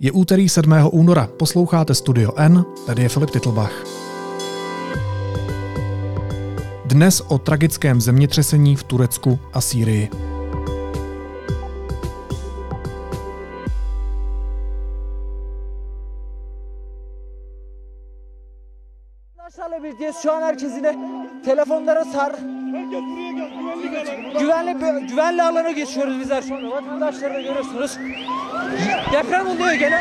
Je úterý 7. února, posloucháte Studio N, tady je Filip Titlbach. Dnes o tragickém zemětřesení v Turecku a Sýrii. Arkadaşlarla birlikteyiz. Şu an herkes telefonlara sar. Güvenli, güvenli alana geçiyoruz bizler şu anda. Vatandaşları da görüyorsunuz. Deprem oluyor gene.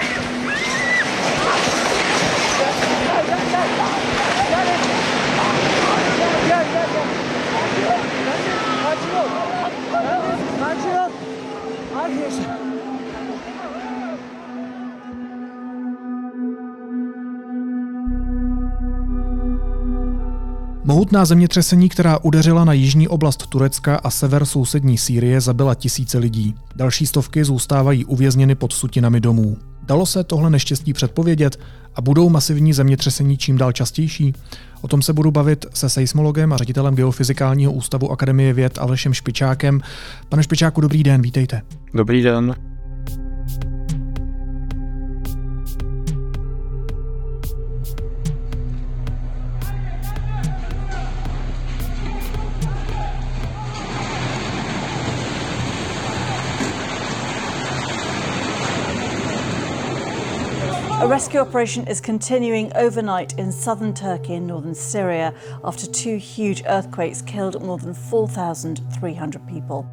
Gel. Arkadaşlar. Mohutná zemětřesení, která udeřila na jižní oblast Turecka a sever sousední Sýrie, zabila tisíce lidí. Další stovky zůstávají uvězněny pod sutinami domů. Dalo se tohle neštěstí předpovědět a budou masivní zemětřesení čím dál častější? O tom se budu bavit se seismologem a ředitelem Geofyzikálního ústavu Akademie věd Alešem Špičákem. Pane Špičáku, dobrý den, vítejte. Dobrý den. Rescue operation is continuing overnight in southern Turkey and northern Syria after two huge earthquakes killed more than 4,300 people.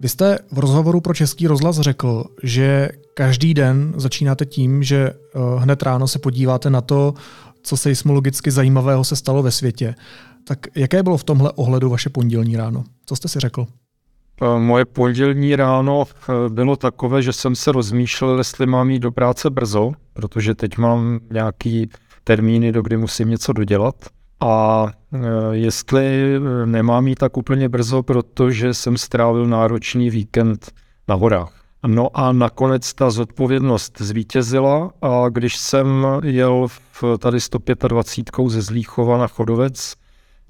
Vy jste v rozhovoru pro Český rozhlas řekl, že každý den začínáte tím, že eh, hned ráno se podíváte na to, co seismologicky zajímavého se stalo ve světě. Tak jaké bylo v tomhle ohledu vaše pondělní ráno? Co jste si řekl? Eh, moje pondělní ráno eh, bylo takové, že jsem se rozmýšlel, jestli mám jít do práce brzo, protože teď mám nějaký termíny, do kdy musím něco dodělat. A eh, jestli nemám jít tak úplně brzo, protože jsem strávil náročný víkend na horách. No a nakonec ta zodpovědnost zvítězila a když jsem jel v tady 125 ze Zlíchova na Chodovec,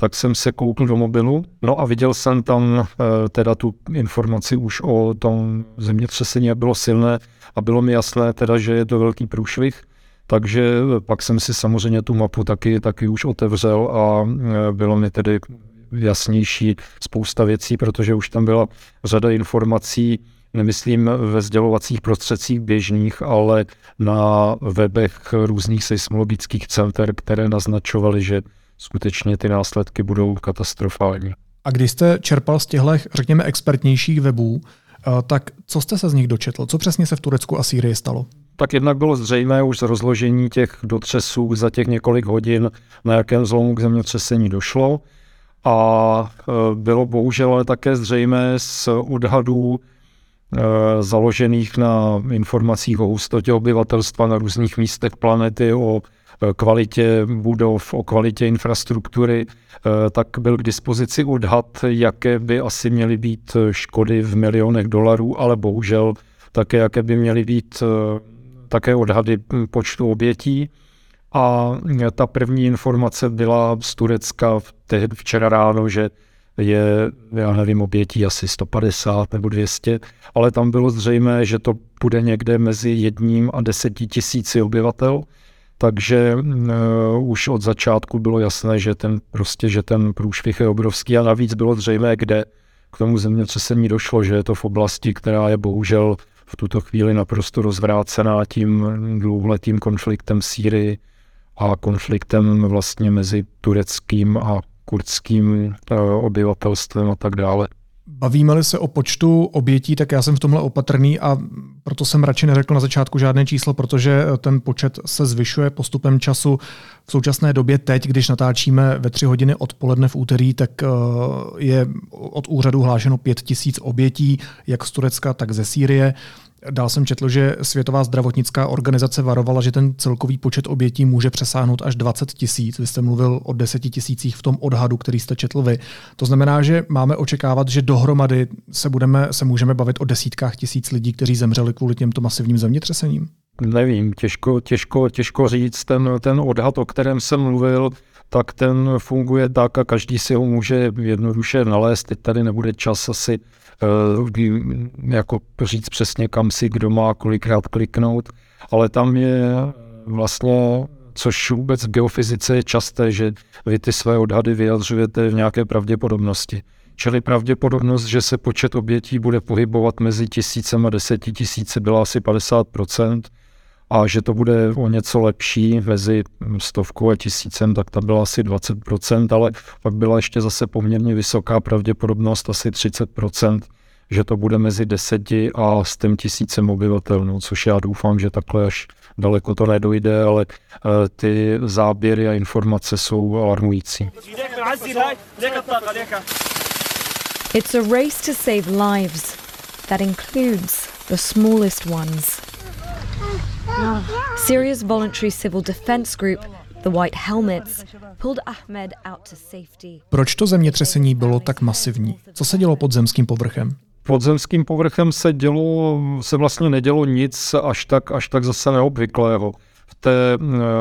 tak jsem se koukl do mobilu, no a viděl jsem tam eh, teda tu informaci už o tom zemětřesení, jak bylo silné a bylo mi jasné teda, že je to velký průšvih, takže pak jsem si samozřejmě tu mapu taky, taky už otevřel a eh, bylo mi tedy jasnější spousta věcí, protože už tam byla řada informací, nemyslím ve sdělovacích prostředcích běžných, ale na webech různých seismologických center, které naznačovaly, že skutečně ty následky budou katastrofální. A když jste čerpal z těchto, řekněme, expertnějších webů, eh, tak co jste se z nich dočetl? Co přesně se v Turecku a Sýrii stalo? Tak jednak bylo zřejmé už z rozložení těch dotřesů za těch několik hodin, na jakém zlomu k zemětřesení došlo. A eh, bylo bohužel ale také zřejmé z odhadů eh, založených na informacích o hustotě obyvatelstva na různých místech planety, o kvalitě budov, o kvalitě infrastruktury, eh, tak byl k dispozici odhad, jaké by asi měly být škody v milionech dolarů, ale bohužel také, jaké by měly být eh, také odhady počtu obětí. A ta první informace byla z Turecka včera ráno, že je, já nevím, obětí asi 150 nebo 200, ale tam bylo zřejmé, že to bude někde mezi jedním a deseti tisíci obyvatel takže uh, už od začátku bylo jasné, že ten, prostě, že ten průšvih je obrovský a navíc bylo zřejmé, kde k tomu zemětřesení došlo, že je to v oblasti, která je bohužel v tuto chvíli naprosto rozvrácená tím dlouholetým konfliktem Sýrii a konfliktem vlastně mezi tureckým a kurdským uh, obyvatelstvem a tak dále. Bavíme-li se o počtu obětí, tak já jsem v tomhle opatrný a proto jsem radši neřekl na začátku žádné číslo, protože ten počet se zvyšuje postupem času. V současné době teď, když natáčíme ve tři hodiny odpoledne v úterý, tak eh, je od úřadu hlášeno pět tisíc obětí, jak z Turecka, tak ze Sýrie. Dál jsem četl, že Světová zdravotnická organizace varovala, že ten celkový počet obětí může přesáhnout až 20 tisíc. Vy jste mluvil o 10 tisících v tom odhadu, který jste četl vy. To znamená, že máme očekávat, že dohromady se, budeme, se můžeme bavit o desítkách tisíc lidí, kteří zemřeli kvůli těmto masivním zemětřesením? Nevím, těžko, těžko, těžko říct. Ten, ten odhad, o kterém jsem mluvil, tak ten funguje tak a každý si ho může jednoduše nalézt. Teď tady nebude čas asi jako říct přesně, kam si kdo má kolikrát kliknout, ale tam je vlastně což vůbec v geofyzice je časté, že vy ty své odhady vyjadřujete v nějaké pravděpodobnosti. Čili pravděpodobnost, že se počet obětí bude pohybovat mezi tisícem a deseti tisíce byla asi 50 a že to bude o něco lepší mezi stovkou a tisícem, tak ta byla asi 20%, ale pak byla ještě zase poměrně vysoká pravděpodobnost, asi 30%, že to bude mezi deseti a s tím tisícem obyvatel, no, což já doufám, že takhle až daleko to nedojde, ale uh, ty záběry a informace jsou alarmující. It's a race to save lives that includes the smallest ones. Syria's voluntary civil defense group, the White Helmets, pulled Ahmed out to safety. Proč to zemětřesení bylo tak masivní? Co se dělo pod zemským povrchem? Pod zemským povrchem se dělo, se vlastně nedělo nic až tak, až tak zase neobvyklého. V té e,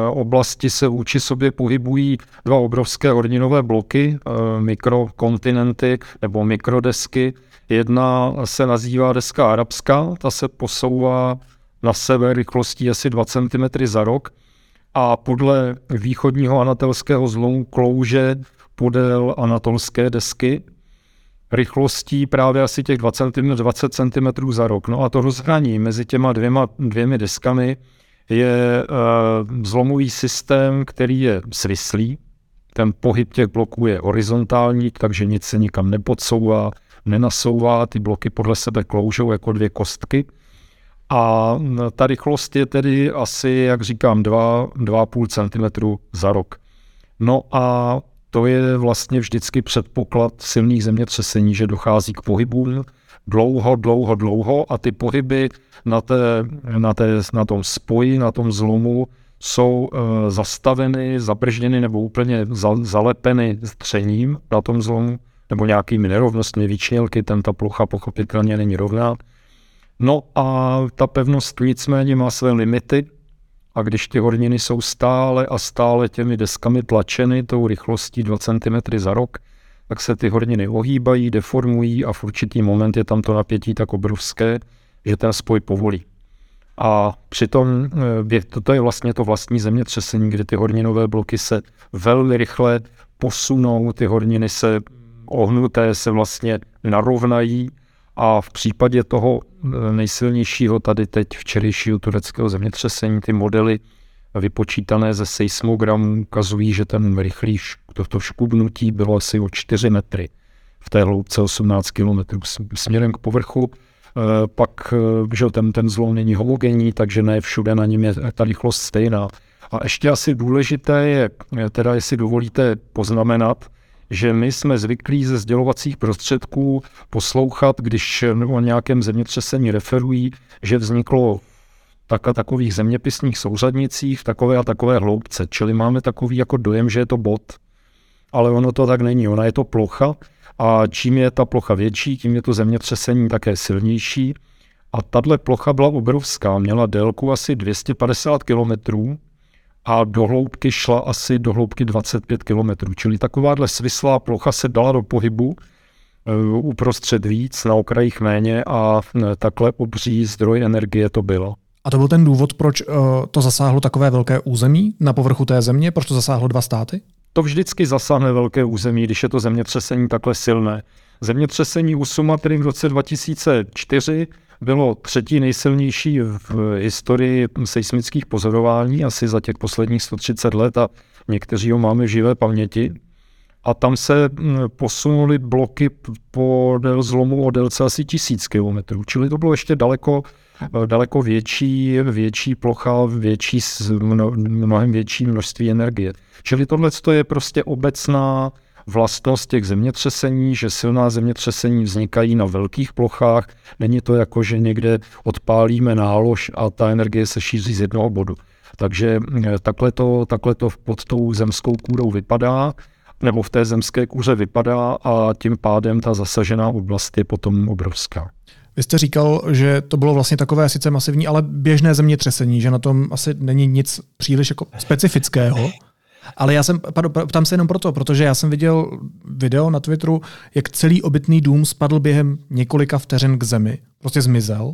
oblasti se vůči sobě pohybují dva obrovské horninové bloky, e, mikrokontinenty nebo mikrodesky. Jedna se nazývá deska arabská, ta se posouvá na sever rychlostí asi 2 cm za rok a podle východního anatelského zlomu klouže podél anatolské desky rychlostí právě asi těch 20 cm, 20 cm za rok. No a to rozhraní mezi těma dvěma, dvěmi deskami je uh, zlomový systém, který je svislý. Ten pohyb těch bloků je horizontální, takže nic se nikam nepodsouvá, nenasouvá, ty bloky podle sebe kloužou jako dvě kostky. A ta rychlost je tedy asi, jak říkám, 2,5 cm za rok. No a to je vlastně vždycky předpoklad silných zemětřesení, že dochází k pohybům dlouho, dlouho, dlouho a ty pohyby na, té, na, té, na tom spoji, na tom zlomu jsou e, zastaveny, zabržděny nebo úplně za, zalepeny střením na tom zlomu nebo nějakými nerovnostmi, výčnělky, ten ta plocha pochopitelně není rovná. No a ta pevnost nicméně má své limity a když ty horniny jsou stále a stále těmi deskami tlačeny tou rychlostí 2 cm za rok, tak se ty horniny ohýbají, deformují a v určitý moment je tam to napětí tak obrovské, že ten spoj povolí. A přitom eh, toto je vlastně to vlastní zemětřesení, kdy ty horninové bloky se velmi rychle posunou, ty horniny se ohnuté se vlastně narovnají a v případě toho eh, nejsilnějšího tady teď včerejšího tureckého zemětřesení, ty modely vypočítané ze seismogramů ukazují, že ten rychlý toto škubnutí bylo asi o 4 metry v té hloubce 18 km směrem k povrchu. Eh, pak eh, že ten, ten zlom není homogenní, takže ne všude na něm je ta rychlost stejná. A ještě asi důležité je, teda jestli dovolíte poznamenat, že my jsme zvyklí ze sdělovacích prostředků poslouchat, když o nějakém zemětřesení referují, že vzniklo tak a takových zeměpisných souřadnicích v takové a takové hloubce. Čili máme takový jako dojem, že je to bod. Ale ono to tak není. Ona je to plocha a čím je ta plocha větší, tím je to zemětřesení také silnější. A tahle plocha byla obrovská, měla délku asi 250 kilometrů a do hloubky šla asi do hloubky 25 km. Čili takováhle svislá plocha se dala do pohybu eh, uprostřed víc, na okrajích méně a eh, takhle obří zdroj energie to bylo. A to byl ten důvod, proč uh, to zasáhlo takové velké území na povrchu té země, proč to zasáhlo dva státy? To vždycky zasáhne velké území, když je to zemětřesení takhle silné. Zemětřesení u Sumatry v roce 2004 bylo třetí nejsilnější v historii seismických pozorování, asi za těch posledních 130 let a někteří ho máme v živé paměti. A tam se posunuly bloky po zlomu o délce asi tisíc kilometrů, čili to bylo ještě daleko, daleko větší, větší plocha, větší, mnohem větší množství energie. Čili tohle je prostě obecná vlastnost těch zemětřesení, že silná zemětřesení vznikají na velkých plochách. Není to jako, že někde odpálíme nálož a ta energie se šíří z jednoho bodu. Takže eh, takhle to, takhle to pod tou zemskou kůrou vypadá, nebo v té zemské kůře vypadá a tím pádem ta zasažená oblast je potom obrovská. Vy jste říkal, že to bylo vlastně takové sice masivní, ale běžné zemětřesení, že na tom asi není nic příliš jako specifického. Ale já jsem, ptám se jenom proto, protože já jsem viděl video na Twitteru, jak celý obytný dům spadl během několika vteřin k zemi, prostě zmizel.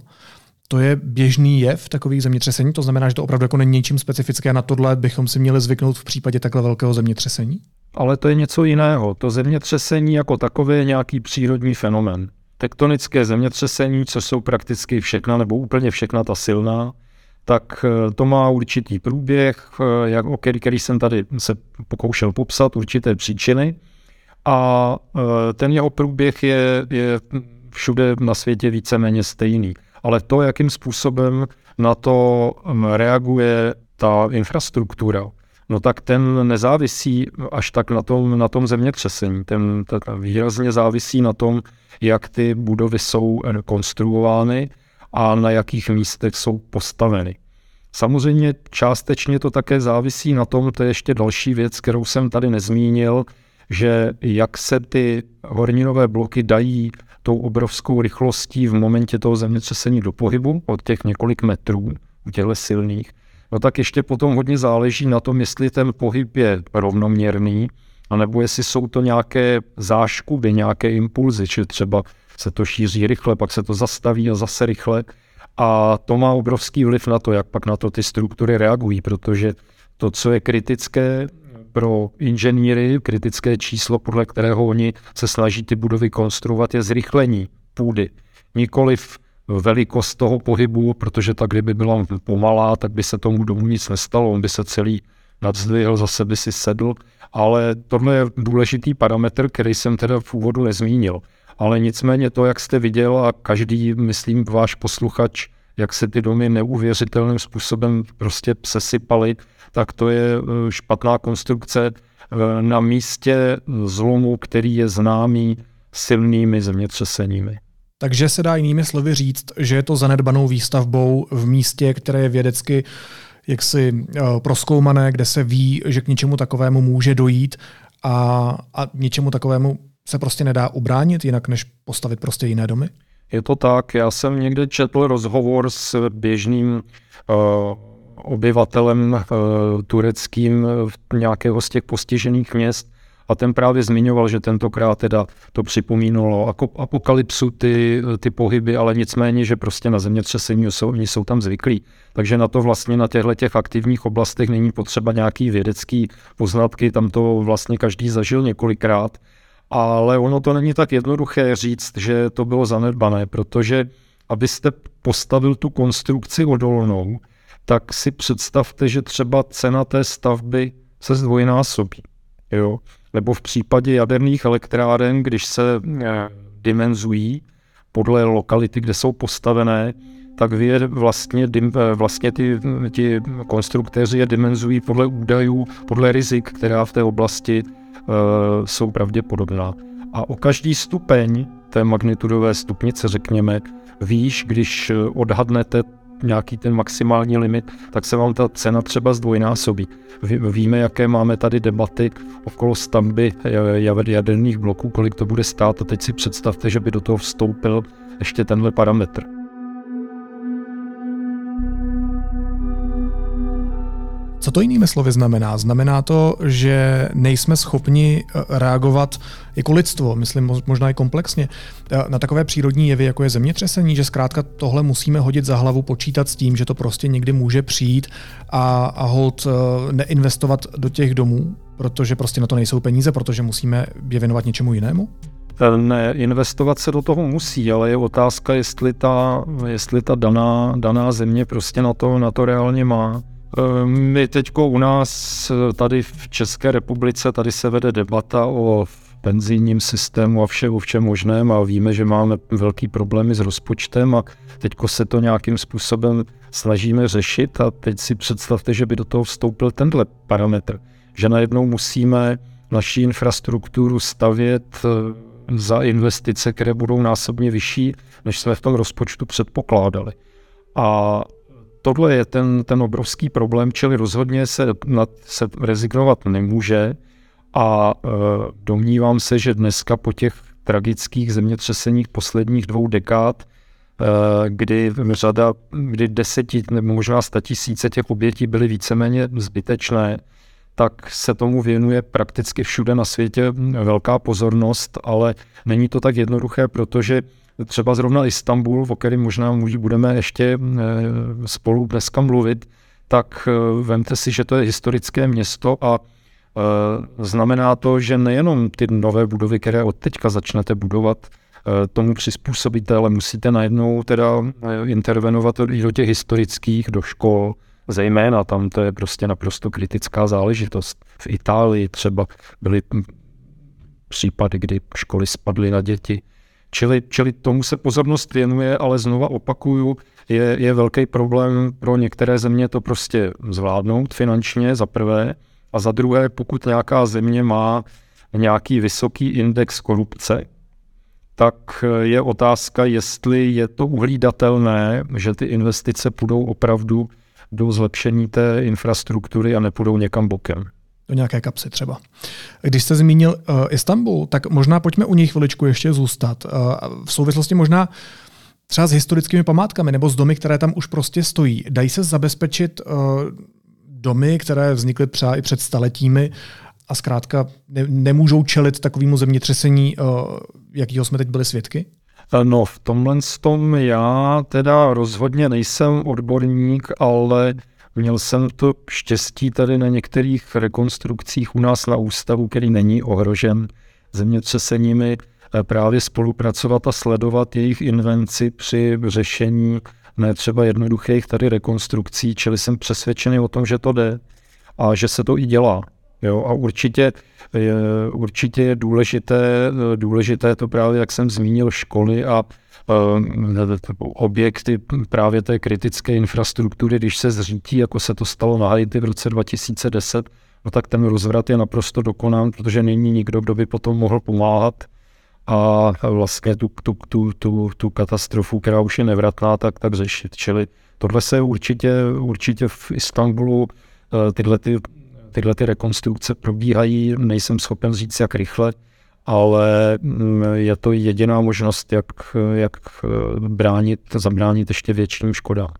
To je běžný jev takových zemětřesení, to znamená, že to opravdu jako není ničím specifické a na tohle bychom si měli zvyknout v případě takhle velkého zemětřesení? Ale to je něco jiného. To zemětřesení jako takové je nějaký přírodní fenomen. Tektonické zemětřesení, co jsou prakticky všechna nebo úplně všechna ta silná, tak eh, to má určitý průběh, eh, jak, o který, který jsem tady se pokoušel popsat, určité příčiny. A eh, ten jeho průběh je, je všude na světě víceméně stejný. Ale to, jakým způsobem na to hm, reaguje ta infrastruktura, no tak ten nezávisí až tak na tom, na tom zemětřesení. Ten, ten výrazně závisí na tom, jak ty budovy jsou konstruovány a na jakých místech jsou postaveny. Samozřejmě částečně to také závisí na tom, to je ještě další věc, kterou jsem tady nezmínil, že jak se ty horninové bloky dají tou obrovskou rychlostí v momentě toho zemětřesení do pohybu od těch několik metrů u těchto silných, no tak ještě potom hodně záleží na tom, jestli ten pohyb je rovnoměrný, anebo jestli jsou to nějaké záškuby, nějaké impulzy, či třeba se to šíří rychle, pak se to zastaví a zase rychle. A to má obrovský vliv na to, jak pak na to ty struktury reagují, protože to, co je kritické pro inženýry, kritické číslo, podle kterého oni se snaží ty budovy konstruovat, je zrychlení půdy. Nikoliv velikost toho pohybu, protože tak, kdyby byla pomalá, tak by se tomu domu nic nestalo, on by se celý nadzdvihl, zase by si sedl, ale tohle je důležitý parametr, který jsem teda v úvodu nezmínil. Ale nicméně to, jak jste viděl a každý, myslím, váš posluchač, jak se ty domy neuvěřitelným způsobem prostě sesypaly, tak to je eh, špatná konstrukce eh, na místě zlomu, který je známý silnými zemětřeseními. Takže se dá jinými slovy říct, že je to zanedbanou výstavbou v místě, které je vědecky jaksi eh, proskoumané, kde se ví, že k něčemu takovému může dojít a, a něčemu takovému se prostě nedá ubránit jinak, než postavit prostě jiné domy? Je to tak. Já jsem někde četl rozhovor s běžným uh, obyvatelem uh, tureckým nějakého z těch postižených měst a ten právě zmiňoval, že tentokrát teda to připomínalo apokalypsu, ty, ty pohyby, ale nicméně, že prostě na zemětřesení jsou, oni jsou tam zvyklí. Takže na to vlastně na těchto těch aktivních oblastech není potřeba nějaký vědecký poznatky, tam to vlastně každý zažil několikrát ale ono to není tak jednoduché říct, že to bylo zanedbané, protože abyste postavil tu konstrukci odolnou, tak si představte, že třeba cena té stavby se zdvojnásobí. Jo? Nebo v případě jaderných elektráren, když se eh, dimenzují podle lokality, kde jsou postavené, tak vy je vlastně, eh, vlastně ty, ti konstruktéři je dimenzují podle údajů, podle rizik, která v té oblasti jsou pravděpodobná. A o každý stupeň té magnitudové stupnice, řekněme, víš, když eh, odhadnete nějaký ten maximální limit, tak se vám ta cena třeba zdvojnásobí. Víme, jaké máme tady debaty okolo stavby jaderných bloků, kolik to bude stát a teď si představte, že by do toho vstoupil ještě tenhle parametr. To jinými slovy znamená? Znamená to, že nejsme schopni eh, reagovat jako lidstvo, myslím možná i komplexně, eh, na takové přírodní jevy, jako je zemětřesení, že zkrátka tohle musíme hodit za hlavu, počítat s tím, že to prostě někdy může přijít a, a hold eh, neinvestovat do těch domů, protože prostě na to nejsou peníze, protože musíme je věnovat něčemu jinému? Ne, investovat se do toho musí, ale je otázka, jestli ta, jestli ta daná, daná země prostě na to, na to reálně má. My teď u nás tady v České republice, tady se vede debata o penzijním systému a vše o všem možném a víme, že máme velký problémy s rozpočtem a teď se to nějakým způsobem snažíme řešit a teď si představte, že by do toho vstoupil tenhle parametr, že najednou musíme naší infrastrukturu stavět eh, za investice, které budou násobně vyšší, než jsme v tom rozpočtu předpokládali. A tohle je ten, ten obrovský problém, čili rozhodně se, na, se rezignovat nemůže a e, domnívám se, že dneska po těch tragických zemětřeseních posledních dvou dekád, e, kdy řada, kdy deseti nebo možná sta tisíce těch obětí byly víceméně zbytečné, tak se tomu věnuje prakticky všude na světě velká pozornost, ale není to tak jednoduché, protože třeba zrovna Istanbul, o kterém možná budeme ještě spolu dneska mluvit, tak vemte si, že to je historické město a znamená to, že nejenom ty nové budovy, které od teďka začnete budovat, tomu přizpůsobíte, ale musíte najednou teda intervenovat i do těch historických, do škol, zejména tam to je prostě naprosto kritická záležitost. V Itálii třeba byly případy, kdy školy spadly na děti. Čili, čili tomu se pozornost věnuje, ale znova opakuju, je, je velký problém pro některé země to prostě zvládnout finančně za prvé a za druhé, pokud nějaká země má nějaký vysoký index korupce, tak je otázka, jestli je to uhlídatelné, že ty investice půjdou opravdu do zlepšení té infrastruktury a nepůjdou někam bokem. Do nějaké kapsy třeba. Když jste zmínil uh, Istanbul, tak možná pojďme u nich chviličku ještě zůstat. Uh, v souvislosti možná třeba s historickými památkami nebo s domy, které tam už prostě stojí. Dají se zabezpečit uh, domy, které vznikly třeba i před staletími a zkrátka ne, nemůžou čelit takovému zemětřesení, uh, jakýho jsme teď byli svědky? No v tomhle tom já teda rozhodně nejsem odborník, ale měl jsem to štěstí tady na některých rekonstrukcích u nás na ústavu, který není ohrožen zemětřeseními, eh, právě spolupracovat a sledovat jejich invenci při řešení ne třeba jednoduchých tady rekonstrukcí, čili jsem přesvědčený o tom, že to jde a že se to i dělá. Jo, a určitě, je, určitě je důležité, důležité to právě, jak jsem zmínil, školy a uh, objekty právě té kritické infrastruktury, když se zřítí, jako se to stalo na Haiti v roce 2010, no tak ten rozvrat je naprosto dokonán, protože není nikdo, kdo by potom mohl pomáhat a vlastně tu, tu, tu, tu, tu katastrofu, která už je nevratná, tak, tak řešit. Čili tohle se určitě, určitě v Istanbulu eh, tyhle ty tyhle ty rekonstrukce probíhají, nejsem schopen říct, jak rychle, ale mm, je to jediná možnost, jak, jak bránit, zabránit ještě větším škodám.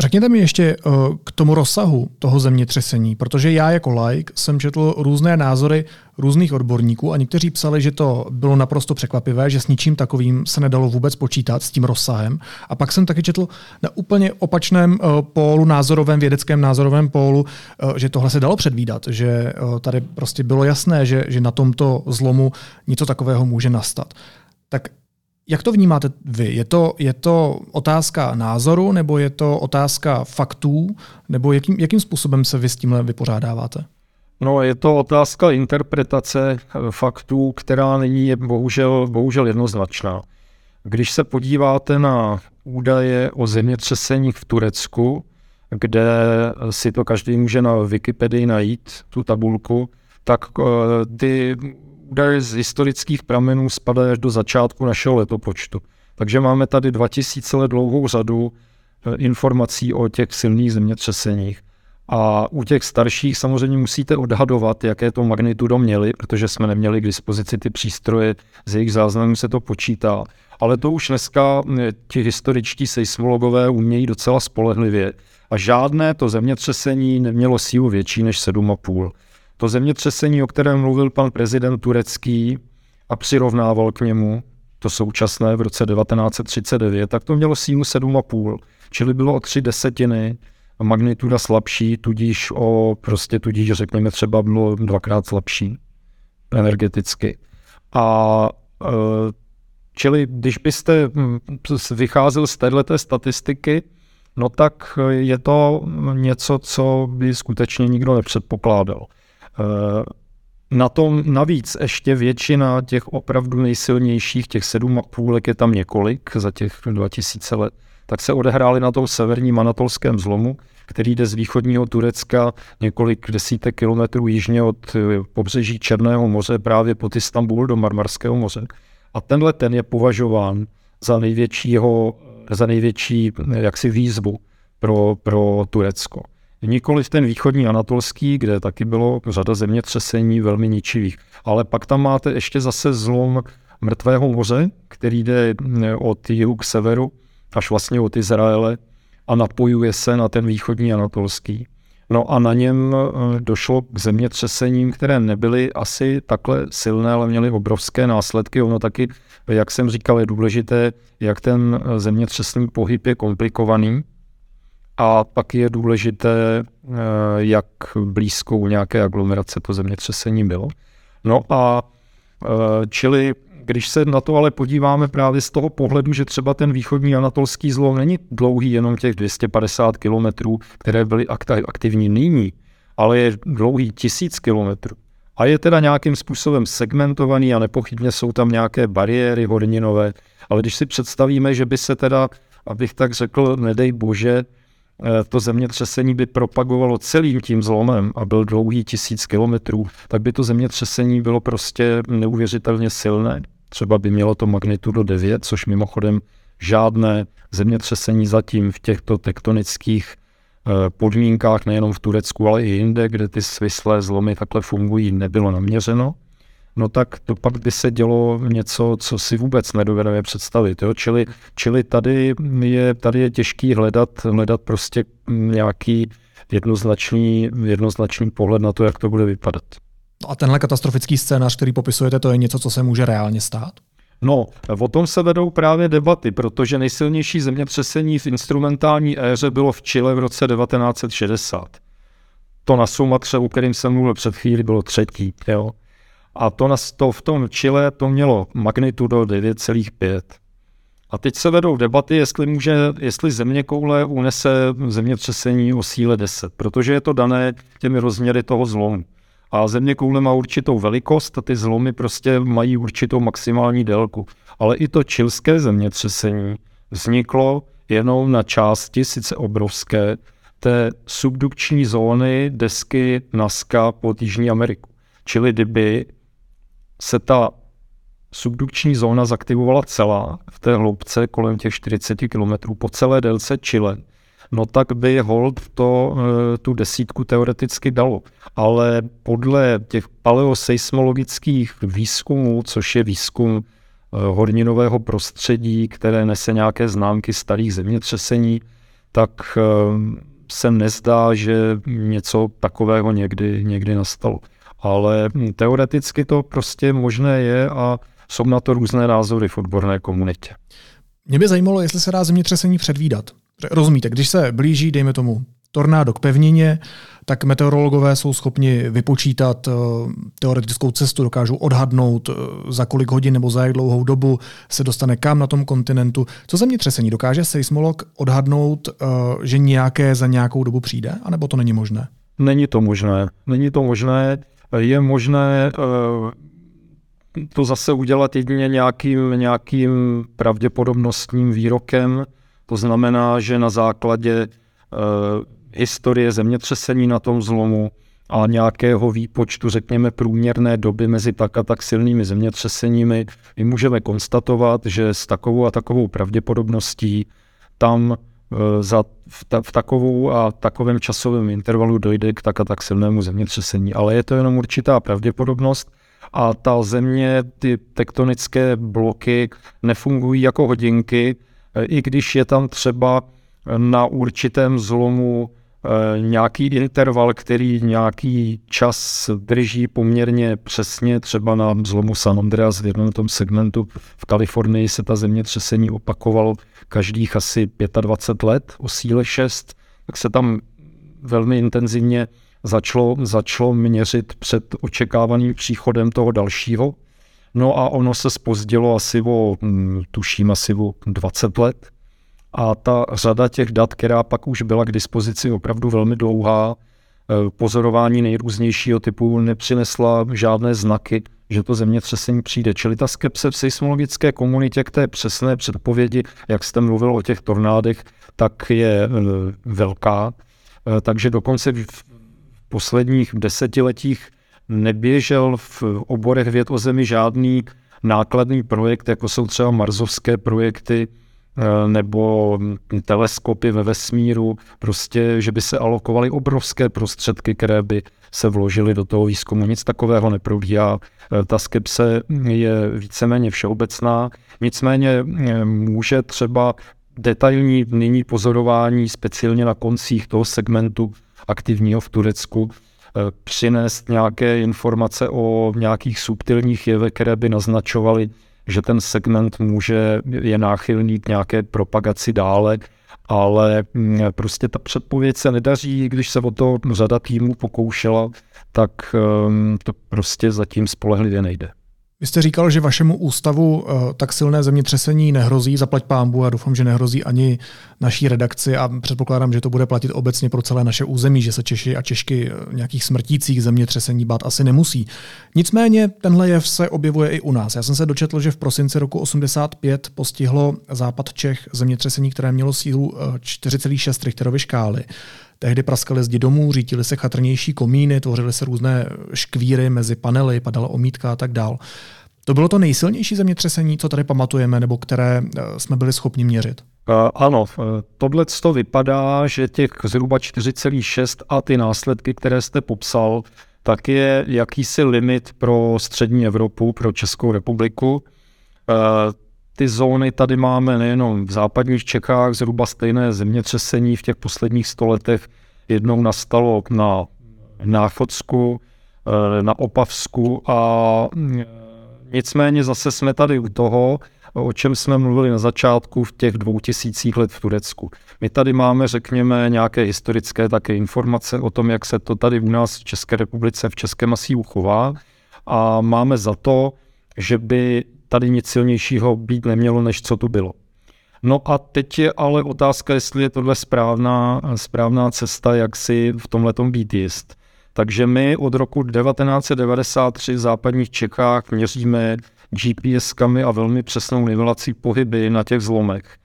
Řekněte mi ještě eh, k tomu rozsahu toho zemětřesení, protože já jako like jsem četl různé názory různých odborníků a někteří psali, že to bylo naprosto překvapivé, že s ničím takovým se nedalo vůbec počítat s tím rozsahem. A pak jsem taky četl na úplně opačném eh, pólu, názorovém, vědeckém názorovém pólu, eh, že tohle se dalo předvídat, že tady prostě bylo jasné, že, že na tomto zlomu něco takového může nastat. Tak jak to vnímáte vy? Je to, je to otázka názoru, nebo je to otázka faktů, nebo jakým, jakým způsobem se vy s tímhle vypořádáváte? No, je to otázka interpretace eh, faktů, která není bohužel, bohužel jednoznačná. Když se podíváte na údaje o zemětřeseních v Turecku, kde si to každý může na Wikipedii najít, tu tabulku, tak eh, ty údaje z historických pramenů spadají až do začátku našeho letopočtu. Takže máme tady 2000 let dlouhou řadu eh, informací o těch silných zemětřeseních. A u těch starších samozřejmě musíte odhadovat, jaké to magnitudo měli, protože jsme neměli k dispozici ty přístroje, z jejich záznamů se to počítá. Ale to už dneska eh, ti historičtí seismologové umějí docela spolehlivě. A žádné to zemětřesení nemělo sílu větší než 7,5. To zemětřesení, o kterém mluvil pan prezident turecký a přirovnával k němu, to současné v roce 1939, tak to mělo sílu 7,5, čili bylo o tři desetiny magnituda slabší, tudíž o, prostě tudíž řekněme třeba bylo dvakrát slabší energeticky. A e, čili když byste hm, vycházel z této statistiky, no tak je to něco, co by skutečně nikdo nepředpokládal. Eh, na tom navíc ještě většina těch opravdu nejsilnějších, těch sedm a půlek je tam několik za těch 2000 let, tak se odehrály na tom severním anatolském zlomu, který jde z východního Turecka několik desítek kilometrů jižně od eh, pobřeží Černého moře právě pod Istanbul do Marmarského moře. A tenhle ten je považován za největšího, za největší eh, jaksi výzvu pro, pro Turecko. Nikoli ten východní anatolský, kde taky bylo řada zemětřesení velmi ničivých. Ale pak tam máte ještě zase zlom mrtvého moře, který jde eh, od jihu k severu až vlastně od Izraele a napojuje se na ten východní anatolský. No a na něm eh, došlo k zemětřesením, které nebyly asi takhle silné, ale měly obrovské následky. Ono taky, jak jsem říkal, je důležité, jak ten eh, zemětřesný pohyb je komplikovaný. A pak je důležité, eh, jak blízkou nějaké aglomerace to zemětřesení bylo. No a čili když se na to ale podíváme právě z toho pohledu, že třeba ten východní anatolský zlom není dlouhý jenom těch 250 kilometrů, které byly aktivní nyní, ale je dlouhý tisíc kilometrů. A je teda nějakým způsobem segmentovaný a nepochybně jsou tam nějaké bariéry horninové, ale když si představíme, že by se teda, abych tak řekl, nedej bože, eh, to zemětřesení by propagovalo celým tím zlomem a byl dlouhý tisíc kilometrů, tak by to zemětřesení bylo prostě neuvěřitelně silné. Třeba by mělo to magnitudo 9, což mimochodem žádné zemětřesení zatím v těchto tektonických eh, podmínkách, nejenom v Turecku, ale i jinde, kde ty svislé zlomy takhle fungují, nebylo naměřeno, no tak to pak by se dělo něco, co si vůbec nedovedeme představit. Jo? Čili, čili tady, je, tady je těžký hledat, hledat prostě nějaký jednoznačný, jednoznačný pohled na to, jak to bude vypadat. A tenhle katastrofický scénář, který popisujete, to je něco, co se může reálně stát? No, o tom se vedou právě debaty, protože nejsilnější zemětřesení v instrumentální éře bylo v Chile v roce 1960. To na Sumatře, o kterým jsem mluvil před chvíli, bylo třetí. Jo? A to, na, to v tom Chile to mělo magnitudo 9,5. A teď se vedou debaty, jestli, může, jestli země koule unese zemětřesení o síle 10, protože je to dané těmi rozměry toho zlomu. A země koule má určitou velikost a ty zlomy prostě mají určitou maximální délku. Ale i to čilské zemětřesení vzniklo jenom na části, sice obrovské, té subdukční zóny desky Nazca pod Jižní Ameriku. Čili kdyby se ta subdukční zóna zaktivovala celá v té hloubce kolem těch 40 km po celé délce Chile, no tak by hold to, eh, tu desítku teoreticky dalo. Ale podle těch paleoseismologických výzkumů, což je výzkum eh, horninového prostředí, které nese nějaké známky starých zemětřesení, tak eh, se nezdá, že něco takového někdy, někdy nastalo. Ale hm, teoreticky to prostě možné je a jsou na to různé názory v odborné komunitě. Mě by zajímalo, jestli se dá zemětřesení předvídat. Rozumíte, když se blíží, dejme tomu, tornádo k pevnině, tak meteorologové jsou schopni vypočítat eh, teoretickou cestu, dokážou odhadnout, eh, za kolik hodin nebo za jak dlouhou dobu se dostane kam na tom kontinentu. Co zemětřesení? Dokáže seismolog odhadnout, eh, že nějaké za nějakou dobu přijde, anebo to není možné? Není to možné. Není to možné. Je možné to zase udělat jedině nějakým, nějakým pravděpodobnostním výrokem, to znamená, že na základě uh, historie zemětřesení na tom zlomu a nějakého výpočtu, řekněme, průměrné doby mezi tak a tak silnými zemětřeseními, my můžeme konstatovat, že s takovou a takovou pravděpodobností tam za, v, ta, v takovou a takovém časovém intervalu dojde k tak a tak silnému zemětřesení. Ale je to jenom určitá pravděpodobnost a ta země, ty tektonické bloky nefungují jako hodinky, i když je tam třeba na určitém zlomu eh, nějaký interval, který nějaký čas drží poměrně přesně, třeba na zlomu San Andreas v jednom tom segmentu. V Kalifornii se ta zemětřesení opakovalo každých asi 25 let o síle 6, tak se tam velmi intenzivně začalo, začalo měřit před očekávaným příchodem toho dalšího. No a ono se spozdilo asi o, hm, tuším, asi o 20 let. A ta řada těch dat, která pak už byla k dispozici opravdu velmi dlouhá, eh, pozorování nejrůznějšího typu nepřinesla žádné znaky, že to zemětřesení přijde. Čili ta skepse v seismologické komunitě k té přesné předpovědi, jak jste mluvil o těch tornádech, tak je eh, velká. Eh, takže dokonce v posledních desetiletích neběžel v oborech věd o zemi žádný nákladný projekt, jako jsou třeba marzovské projekty nebo teleskopy ve vesmíru, prostě, že by se alokovaly obrovské prostředky, které by se vložily do toho výzkumu. Nic takového neprobíhá. Eh, ta skepse je víceméně všeobecná, nicméně eh, může třeba detailní nyní pozorování, speciálně na koncích toho segmentu aktivního v Turecku, eh, přinést nějaké informace o nějakých subtilních jevech, které by naznačovaly, že ten segment může, je náchylný k nějaké propagaci dále, ale mm, prostě ta předpověď se nedaří, když se o to řada týmů pokoušela, tak ehm, to prostě zatím spolehlivě nejde. Vy jste říkal, že vašemu ústavu eh, tak silné zemětřesení nehrozí, zaplať pámbu a doufám, že nehrozí ani naší redakci a předpokládám, že to bude platit obecně pro celé naše území, že se Češi a Češky eh, nějakých smrtících zemětřesení bát asi nemusí. Nicméně tenhle jev se objevuje i u nás. Já jsem se dočetl, že v prosinci roku 85 postihlo západ Čech zemětřesení, které mělo sílu 4,6 eh, Richterovy škály. Tehdy praskaly zdi domů, řítily se chatrnější komíny, tvořily se různé škvíry mezi panely, padala omítka a tak dál. To bylo to nejsilnější zemětřesení, co tady pamatujeme, nebo které eh, jsme byli schopni měřit? Uh, ano, eh, tohle to vypadá, že těch zhruba 4,6 a ty následky, které jste popsal, tak je jakýsi limit pro střední Evropu, pro Českou republiku. Ty zóny tady máme nejenom v západních Čechách, zhruba stejné zemětřesení v těch posledních stoletech. Jednou nastalo na Náchodsku, eh, na Opavsku a eh, nicméně zase jsme tady u toho, o čem jsme mluvili na začátku v těch dvou tisících let v Turecku. My tady máme, řekněme, nějaké historické také informace o tom, jak se to tady u nás v České republice, v Českém masívu chová a máme za to, že by tady nic silnějšího být nemělo, než co tu bylo. No a teď je ale otázka, jestli je tohle správná, správná cesta, jak si v tomhle být jist. Takže my od roku 1993 v západních Čechách měříme GPS-kami a velmi přesnou nivelací pohyby na těch zlomech.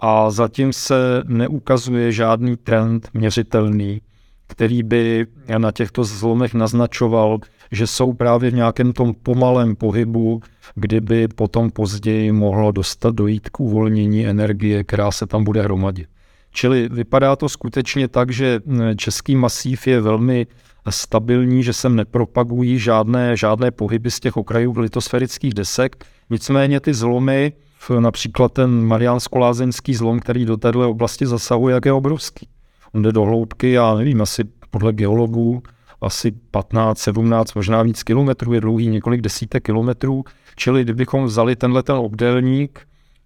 A zatím se neukazuje žádný trend měřitelný, který by na těchto zlomech naznačoval, že jsou právě v nějakém tom pomalém pohybu, kdyby potom později mohlo dostat dojít k uvolnění energie, která se tam bude hromadit. Čili vypadá to skutečně tak, že český masív je velmi stabilní, že se nepropagují žádné, žádné pohyby z těch okrajů litosférických desek. Nicméně ty zlomy, například ten mariánsko-lázeňský zlom, který do této oblasti zasahuje, jak je obrovský. On jde do hloubky, já nevím, asi podle geologů asi 15, 17, možná víc kilometrů, je dlouhý několik desítek kilometrů, čili kdybychom vzali tenhle ten obdélník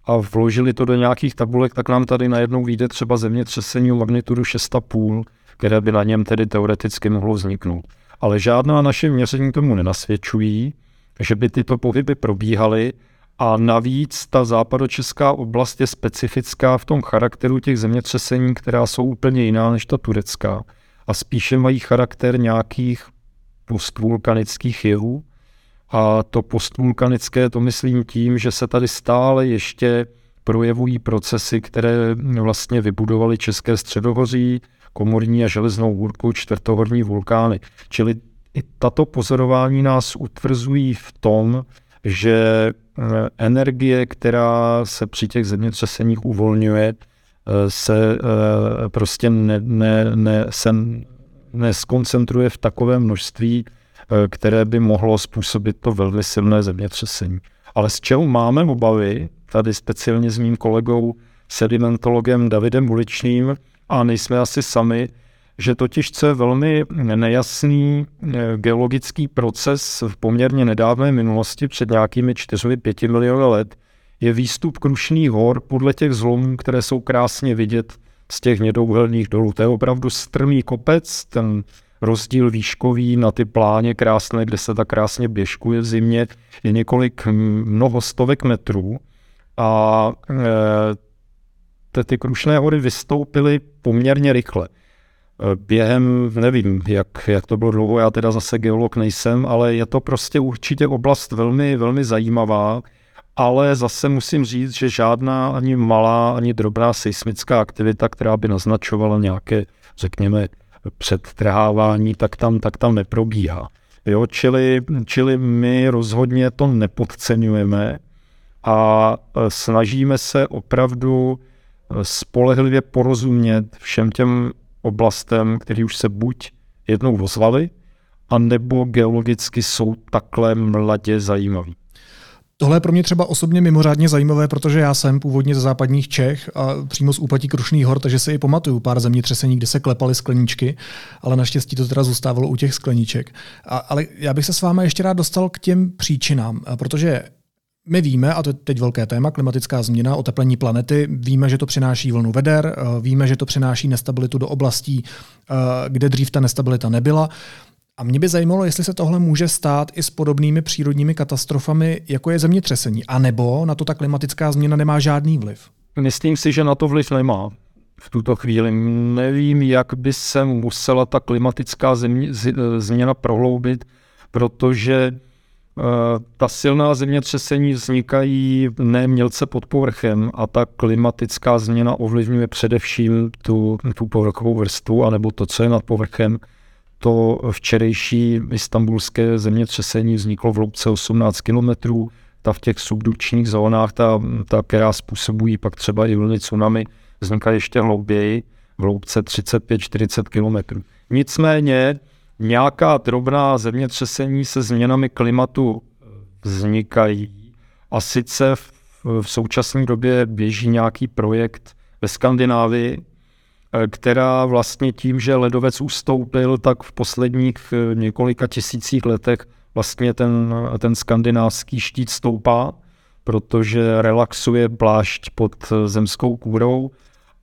a vložili to do nějakých tabulek, tak nám tady najednou vyjde třeba zemětřesení o magnitudu 6,5, které by na něm tedy teoreticky mohlo vzniknout. Ale žádná naše měření tomu nenasvědčují, že by tyto pohyby probíhaly a navíc ta západočeská oblast je specifická v tom charakteru těch zemětřesení, která jsou úplně jiná než ta turecká a spíše mají charakter nějakých postvulkanických jevů. A to postvulkanické to myslím tím, že se tady stále ještě projevují procesy, které vlastně vybudovaly České středohoří, komorní a železnou hůrku, čtvrtohorní vulkány. Čili i tato pozorování nás utvrzují v tom, že eh, energie, která se při těch zemětřeseních uvolňuje, se eh, prostě ne, ne, ne, se neskoncentruje v takovém množství, eh, které by mohlo způsobit to velmi silné zemětřesení. Ale z čeho máme obavy, tady speciálně s mým kolegou sedimentologem Davidem Uličným, a nejsme asi sami, že totiž co je velmi nejasný eh, geologický proces v poměrně nedávné minulosti, před nějakými 4-5 miliony let, je výstup Krušných hor podle těch zlomů, které jsou krásně vidět z těch hnědouhelných dolů. To je opravdu strmý kopec, ten rozdíl výškový na ty pláně krásné, kde se tak krásně běžkuje v zimě, je několik mnoho stovek metrů a e, ty Krušné hory vystoupily poměrně rychle. E, během, nevím, jak, jak to bylo dlouho, já teda zase geolog nejsem, ale je to prostě určitě oblast velmi, velmi zajímavá, ale zase musím říct, že žádná ani malá, ani drobná seismická aktivita, která by naznačovala nějaké, řekněme, předtrhávání, tak tam, tak tam neprobíhá. Jo, čili, čili my rozhodně to nepodceňujeme a e, snažíme se opravdu e, spolehlivě porozumět všem těm oblastem, které už se buď jednou ozvaly, anebo geologicky jsou takhle mladě zajímavý. Tohle je pro mě třeba osobně mimořádně zajímavé, protože já jsem původně ze západních Čech a přímo z úpatí Krušných hor, takže si i pamatuju pár zemětřesení, kde se klepaly skleníčky, ale naštěstí to teda zůstávalo u těch skleníček. A, ale já bych se s vámi ještě rád dostal k těm příčinám, protože my víme, a to je teď velké téma, klimatická změna, oteplení planety, víme, že to přináší vlnu veder, víme, že to přináší nestabilitu do oblastí, kde dřív ta nestabilita nebyla. A mě by zajímalo, jestli se tohle může stát i s podobnými přírodními katastrofami, jako je zemětřesení, anebo na to ta klimatická změna nemá žádný vliv. Myslím si, že na to vliv nemá v tuto chvíli. Nevím, jak by se musela ta klimatická země, změna prohloubit, protože uh, ta silná zemětřesení vznikají ne mělce pod povrchem a ta klimatická změna ovlivňuje především tu, tu povrchovou vrstvu, anebo to, co je nad povrchem to včerejší istambulské zemětřesení vzniklo v loupce 18 kilometrů, ta v těch subdukčních zónách, ta, ta, která způsobují pak třeba i vlny tsunami, vzniká ještě hlouběji, v loupce 35-40 kilometrů. Nicméně nějaká drobná zemětřesení se změnami klimatu vznikají a sice v, v současné době běží nějaký projekt ve Skandinávii, která vlastně tím, že ledovec ustoupil, tak v posledních eh, několika tisících letech vlastně ten, ten skandinávský štít stoupá, protože relaxuje plášť pod eh, zemskou kůrou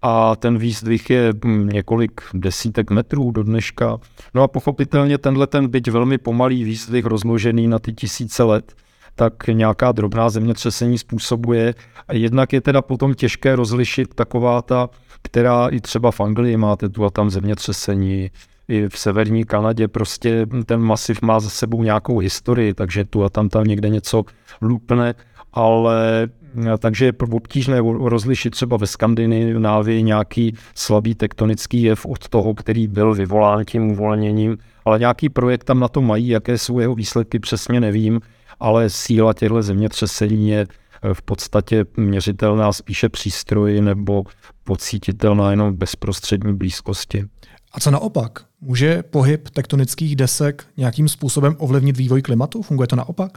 a ten výzdvih je hm, několik desítek metrů do dneška. No a pochopitelně tenhle ten byť velmi pomalý výzdvih rozložený na ty tisíce let, tak nějaká drobná zemětřesení způsobuje. Jednak je teda potom těžké rozlišit taková ta která i třeba v Anglii máte tu a tam zemětřesení, i v severní Kanadě prostě ten masiv má za sebou nějakou historii, takže tu a tam tam někde něco lupne, ale takže je obtížné rozlišit třeba ve Skandinávii nějaký slabý tektonický jev od toho, který byl vyvolán tím uvolněním, ale nějaký projekt tam na to mají, jaké jsou jeho výsledky, přesně nevím, ale síla těchto zemětřesení je v podstatě měřitelná spíše přístroji nebo pocítitelná jenom v bezprostřední blízkosti. A co naopak? Může pohyb tektonických desek nějakým způsobem ovlivnit vývoj klimatu? Funguje to naopak?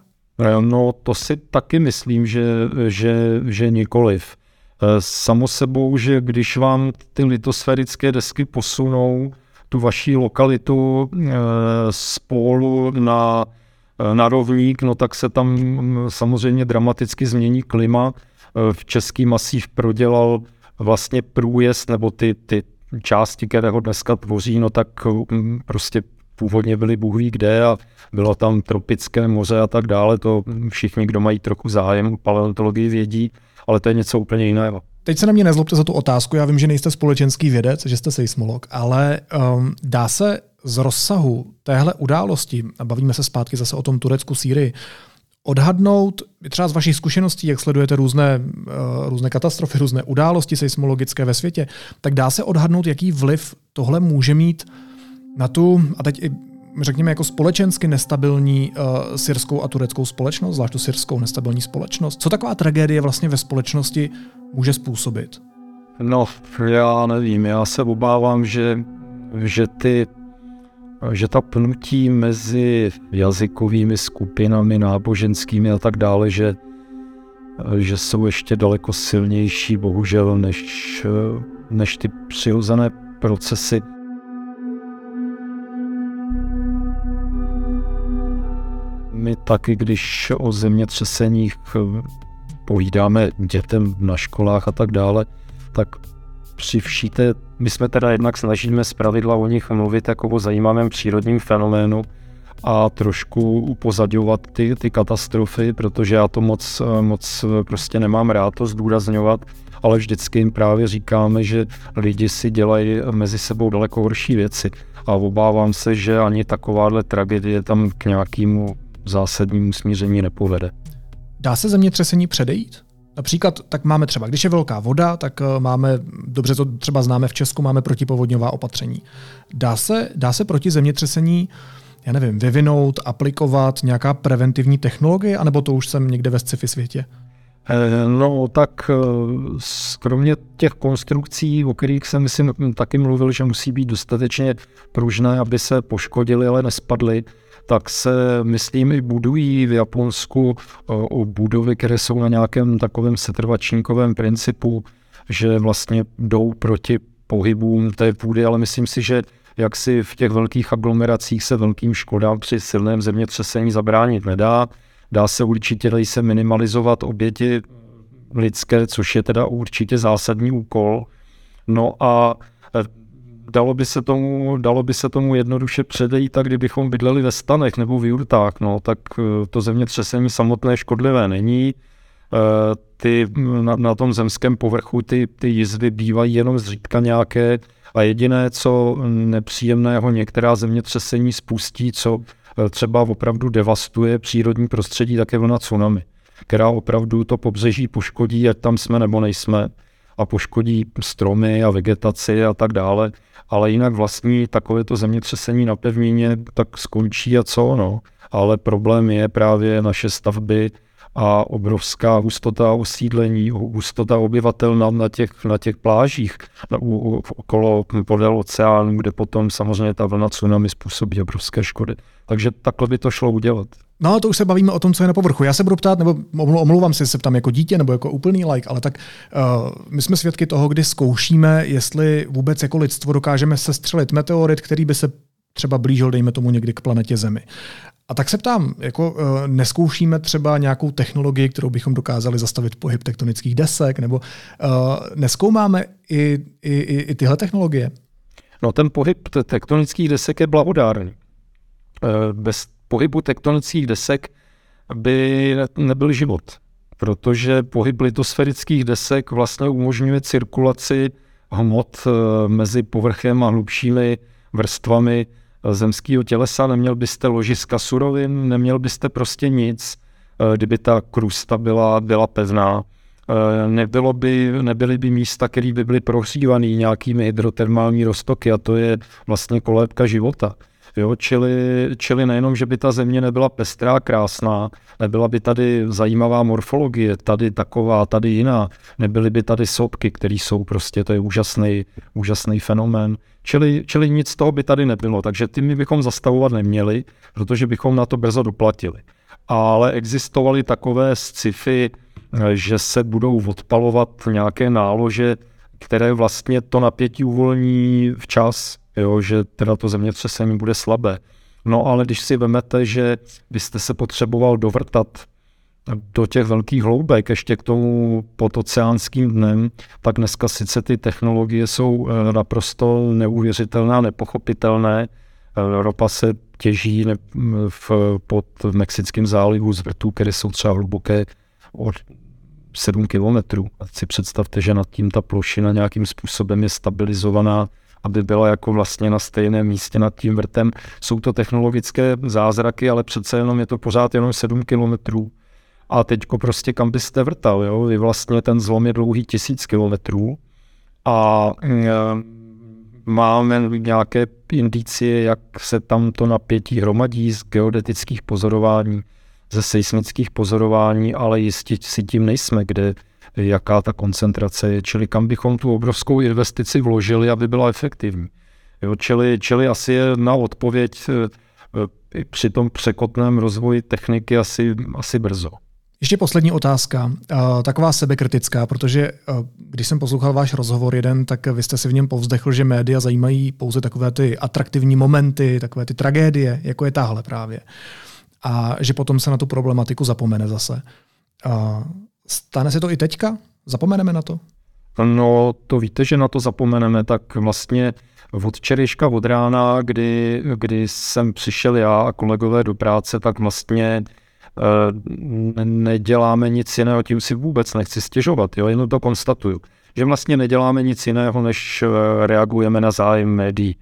No to si taky myslím, že, že, že nikoliv. Eh, samo sebou, že když vám ty litosférické desky posunou tu vaší lokalitu eh, z pólu na Eh, na rovník, no tak se tam mm, samozřejmě dramaticky změní klima. Eh, v Český masív prodělal vlastně průjezd, nebo ty, ty části, které ho dneska tvoří, no tak mm, prostě původně byly Bůh ví kde a bylo tam tropické moře a tak dále. To všichni, kdo mají trochu zájem o paleontologii, vědí, ale to je něco úplně jiného. Teď se na mě nezlobte za tu otázku, já vím, že nejste společenský vědec, že jste seismolog, ale um, dá se z rozsahu téhle události, a bavíme se zpátky zase o tom Turecku, Sýrii, odhadnout, třeba z vašich zkušeností, jak sledujete různé, uh, různé katastrofy, různé události seismologické ve světě, tak dá se odhadnout, jaký vliv tohle může mít na tu, a teď i řekněme, jako společensky nestabilní uh, syrskou a tureckou společnost, zvlášť tu syrskou nestabilní společnost. Co taková tragédie vlastně ve společnosti může způsobit? No, já nevím, já se obávám, že, že ty že ta pnutí mezi jazykovými skupinami, náboženskými a tak dále, že, že jsou ještě daleko silnější, bohužel, než, než ty přirozené procesy. My taky, když o zemětřeseních povídáme dětem na školách a tak dále, tak při vší té, my jsme teda jednak snažíme z pravidla o nich mluvit jako o zajímavém přírodním fenoménu a trošku upozadňovat ty, ty katastrofy, protože já to moc, moc prostě nemám rád to zdůrazňovat, ale vždycky jim právě říkáme, že lidi si dělají mezi sebou daleko horší věci a obávám se, že ani takováhle tragédie tam k nějakému zásadnímu smíření nepovede. Dá se zemětřesení předejít? Například tak máme třeba, když je velká voda, tak eh, máme, dobře to třeba známe v Česku, máme protipovodňová opatření. Dá se, dá se proti zemětřesení, já nevím, vyvinout, aplikovat nějaká preventivní technologie, anebo to už jsem někde ve sci-fi světě? No tak kromě těch konstrukcí, o kterých jsem myslím taky mluvil, že musí být dostatečně pružné, aby se poškodili, ale nespadly, tak se, myslím, i budují v Japonsku o budovy, které jsou na nějakém takovém setrvačníkovém principu, že vlastně jdou proti pohybům té půdy, ale myslím si, že jak si v těch velkých aglomeracích se velkým škodám při silném zemětřesení zabránit nedá. Dá se určitě, dají se minimalizovat oběti lidské, což je teda určitě zásadní úkol. No a dalo by se tomu, dalo by se tomu jednoduše předejít, tak kdybychom bydleli ve stanech nebo v jurtách, no, tak eh, to zemětřesení samotné škodlivé není. Eh, ty na, na tom zemském povrchu ty, ty jizvy bývají jenom zřídka nějaké a jediné, co nepříjemného některá zemětřesení spustí, co eh, třeba opravdu devastuje přírodní prostředí, tak je vlna tsunami, která opravdu to pobřeží poškodí, ať tam jsme nebo nejsme a poškodí stromy a vegetaci a tak dále ale jinak vlastní takovéto zemětřesení na pevnině tak skončí a co, no. Ale problém je právě naše stavby a obrovská hustota osídlení, hustota obyvatel na, na, těch, na těch plážích na, u, okolo podél oceánu, kde potom samozřejmě ta vlna tsunami způsobí obrovské škody. Takže takhle by to šlo udělat. No a to už se bavíme o tom, co je na povrchu. Já se budu ptát, nebo omlouvám se, se ptám jako dítě nebo jako úplný like, ale tak uh, my jsme svědky toho, kdy zkoušíme, jestli vůbec jako lidstvo dokážeme sestřelit meteorit, který by se třeba blížil, dejme tomu, někdy k planetě Zemi. A tak se ptám, jako uh, neskoušíme třeba nějakou technologii, kterou bychom dokázali zastavit pohyb tektonických desek, nebo uh, neskoumáme i, i, i, tyhle technologie? No ten pohyb tektonických desek je blahodárný. Bez pohybu tektonických desek by nebyl život, protože pohyb litosférických desek vlastně umožňuje cirkulaci hmot eh, mezi povrchem a hlubšími vrstvami zemského tělesa. Neměl byste ložiska surovin, neměl byste prostě nic, eh, kdyby ta krusta byla, byla pevná. Eh, nebylo by, nebyly by místa, které by byly prohřívané nějakými hydrotermální roztoky a to je vlastně kolébka života. Jo, čili, čili nejenom, že by ta země nebyla pestrá, krásná, nebyla by tady zajímavá morfologie, tady taková, tady jiná, nebyly by tady sopky, které jsou prostě, to je úžasný, úžasný fenomén. Čili, čili nic z toho by tady nebylo, takže ty my bychom zastavovat neměli, protože bychom na to brzo doplatili. Ale existovaly takové sci-fi, že se budou odpalovat nějaké nálože, které vlastně to napětí uvolní včas, jo, že teda to zemětřesení bude slabé. No ale když si vemete, že byste se potřeboval dovrtat do těch velkých hloubek, ještě k tomu pod oceánským dnem, tak dneska sice ty technologie jsou eh, naprosto neuvěřitelné a nepochopitelné. Eh, ropa se těží v, pod v Mexickém zálivu z vrtů, které jsou třeba hluboké od 7 kilometrů. Si představte, že nad tím ta plošina nějakým způsobem je stabilizovaná aby byla jako vlastně na stejném místě nad tím vrtem. Jsou to technologické zázraky, ale přece jenom je to pořád jenom 7 kilometrů. A teďko prostě kam byste vrtal, jo? Je vlastně ten zlom je dlouhý tisíc kilometrů a e, máme nějaké indicie, jak se tam to napětí hromadí z geodetických pozorování, ze seismických pozorování, ale jistě si tím nejsme, kde jaká ta koncentrace je, čili kam bychom tu obrovskou investici vložili, aby byla efektivní. Jo, čili, čili asi je na odpověď eh, eh, při tom překotném rozvoji techniky asi, asi brzo. Ještě poslední otázka, taková sebekritická, protože uh, když jsem poslouchal váš rozhovor jeden, tak vy jste si v něm povzdechl, že média zajímají pouze takové ty atraktivní momenty, takové ty tragédie, jako je tahle právě. A že potom se na tu problematiku zapomene zase. Stane se to i teďka? Zapomeneme na to? No, to víte, že na to zapomeneme, tak vlastně od včerejška od rána, kdy, kdy jsem přišel já a kolegové do práce, tak vlastně e, neděláme nic jiného, tím si vůbec nechci stěžovat, jo, jenom to konstatuju, že vlastně neděláme nic jiného, než eh, reagujeme na zájem médií.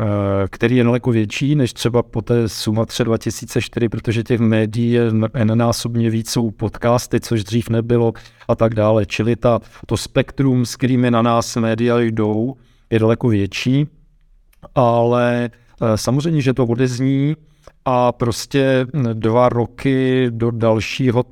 Eh, který je daleko větší než třeba po té Sumatře 2004, protože těch médií je násobně víc, jsou podcasty, což dřív nebylo a tak dále. Čili ta, to spektrum, s kterými na nás média jdou, je daleko větší, ale eh, samozřejmě, že to odezní a prostě dva roky do dalšího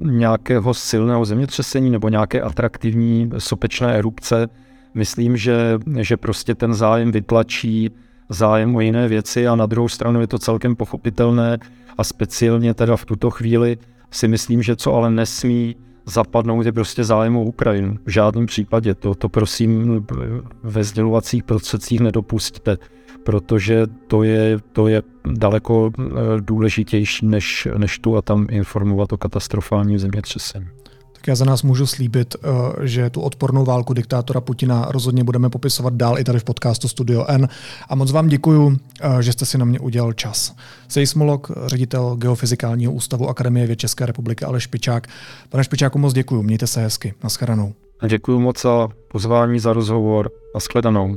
nějakého silného zemětřesení nebo nějaké atraktivní sopečné erupce. Myslím, že, že prostě ten zájem vytlačí zájem o jiné věci a na druhou stranu je to celkem pochopitelné a speciálně teda v tuto chvíli si myslím, že co ale nesmí zapadnout je prostě zájem o Ukrajinu. V žádném případě to, to prosím ve sdělovacích prostředcích nedopustte, protože to je, to je daleko eh, důležitější, než, než tu a tam informovat o katastrofálním zemětřesení. Já za nás můžu slíbit, eh, že tu odpornou válku diktátora Putina rozhodně budeme popisovat dál i tady v podcastu Studio N. A moc vám děkuju, eh, že jste si na mě udělal čas. Seismolog, ředitel Geofyzikálního ústavu Akademie věd České republiky Aleš Špičák. Pane Špičáku, moc děkuju, mějte se hezky. Naschledanou. Děkuji moc za pozvání, za rozhovor. Naschledanou.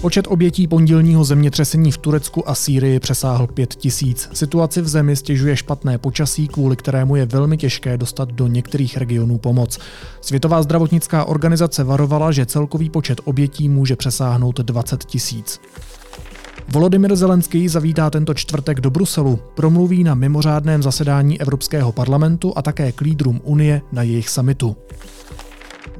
Počet obětí pondělního zemětřesení v Turecku a Sýrii přesáhl 5 tisíc. Situaci v zemi stěžuje špatné počasí, kvůli kterému je velmi těžké dostat do některých regionů pomoc. Světová zdravotnická organizace varovala, že celkový počet obětí může přesáhnout 20 tisíc. Volodymyr Zelenský zavítá tento čtvrtek do Bruselu, promluví na mimořádném zasedání Evropského parlamentu a také k lídrům Unie na jejich samitu.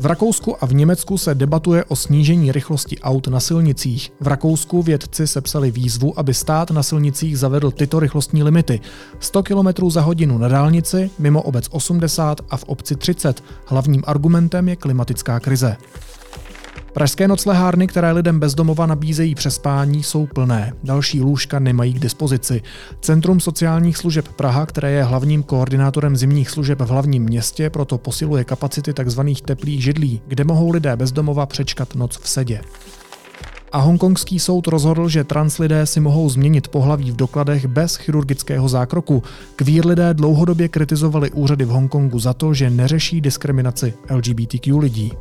V Rakousku a v Německu se debatuje o snížení rychlosti aut na silnicích. V Rakousku vědci sepsali výzvu, aby stát na silnicích zavedl tyto rychlostní limity. 100 km za hodinu na dálnici, mimo obec 80 a v obci 30. Hlavním argumentem je klimatická krize. Pražské noclehárny, které lidem bezdomova nabízejí přespání, jsou plné. Další lůžka nemají k dispozici. Centrum sociálních služeb Praha, které je hlavním koordinátorem zimních služeb v hlavním městě, proto posiluje kapacity tzv. teplých židlí, kde mohou lidé bezdomova přečkat noc v sedě. A hongkongský soud rozhodl, že trans lidé si mohou změnit pohlaví v dokladech bez chirurgického zákroku. Kvír lidé dlouhodobě kritizovali úřady v Hongkongu za to, že neřeší diskriminaci LGBTQ lidí.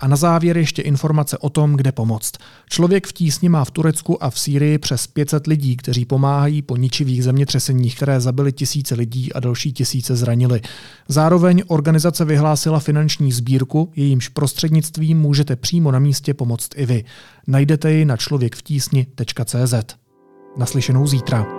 A na závěr ještě informace o tom, kde pomoct. Člověk v tísni má v Turecku a v Sýrii přes 500 lidí, kteří pomáhají po ničivých zemětřeseních, které zabily tisíce lidí a další tisíce zranili. Zároveň organizace vyhlásila finanční sbírku, jejímž prostřednictvím můžete přímo na místě pomoct i vy. Najdete ji na člověkvtísni.cz. Naslyšenou zítra.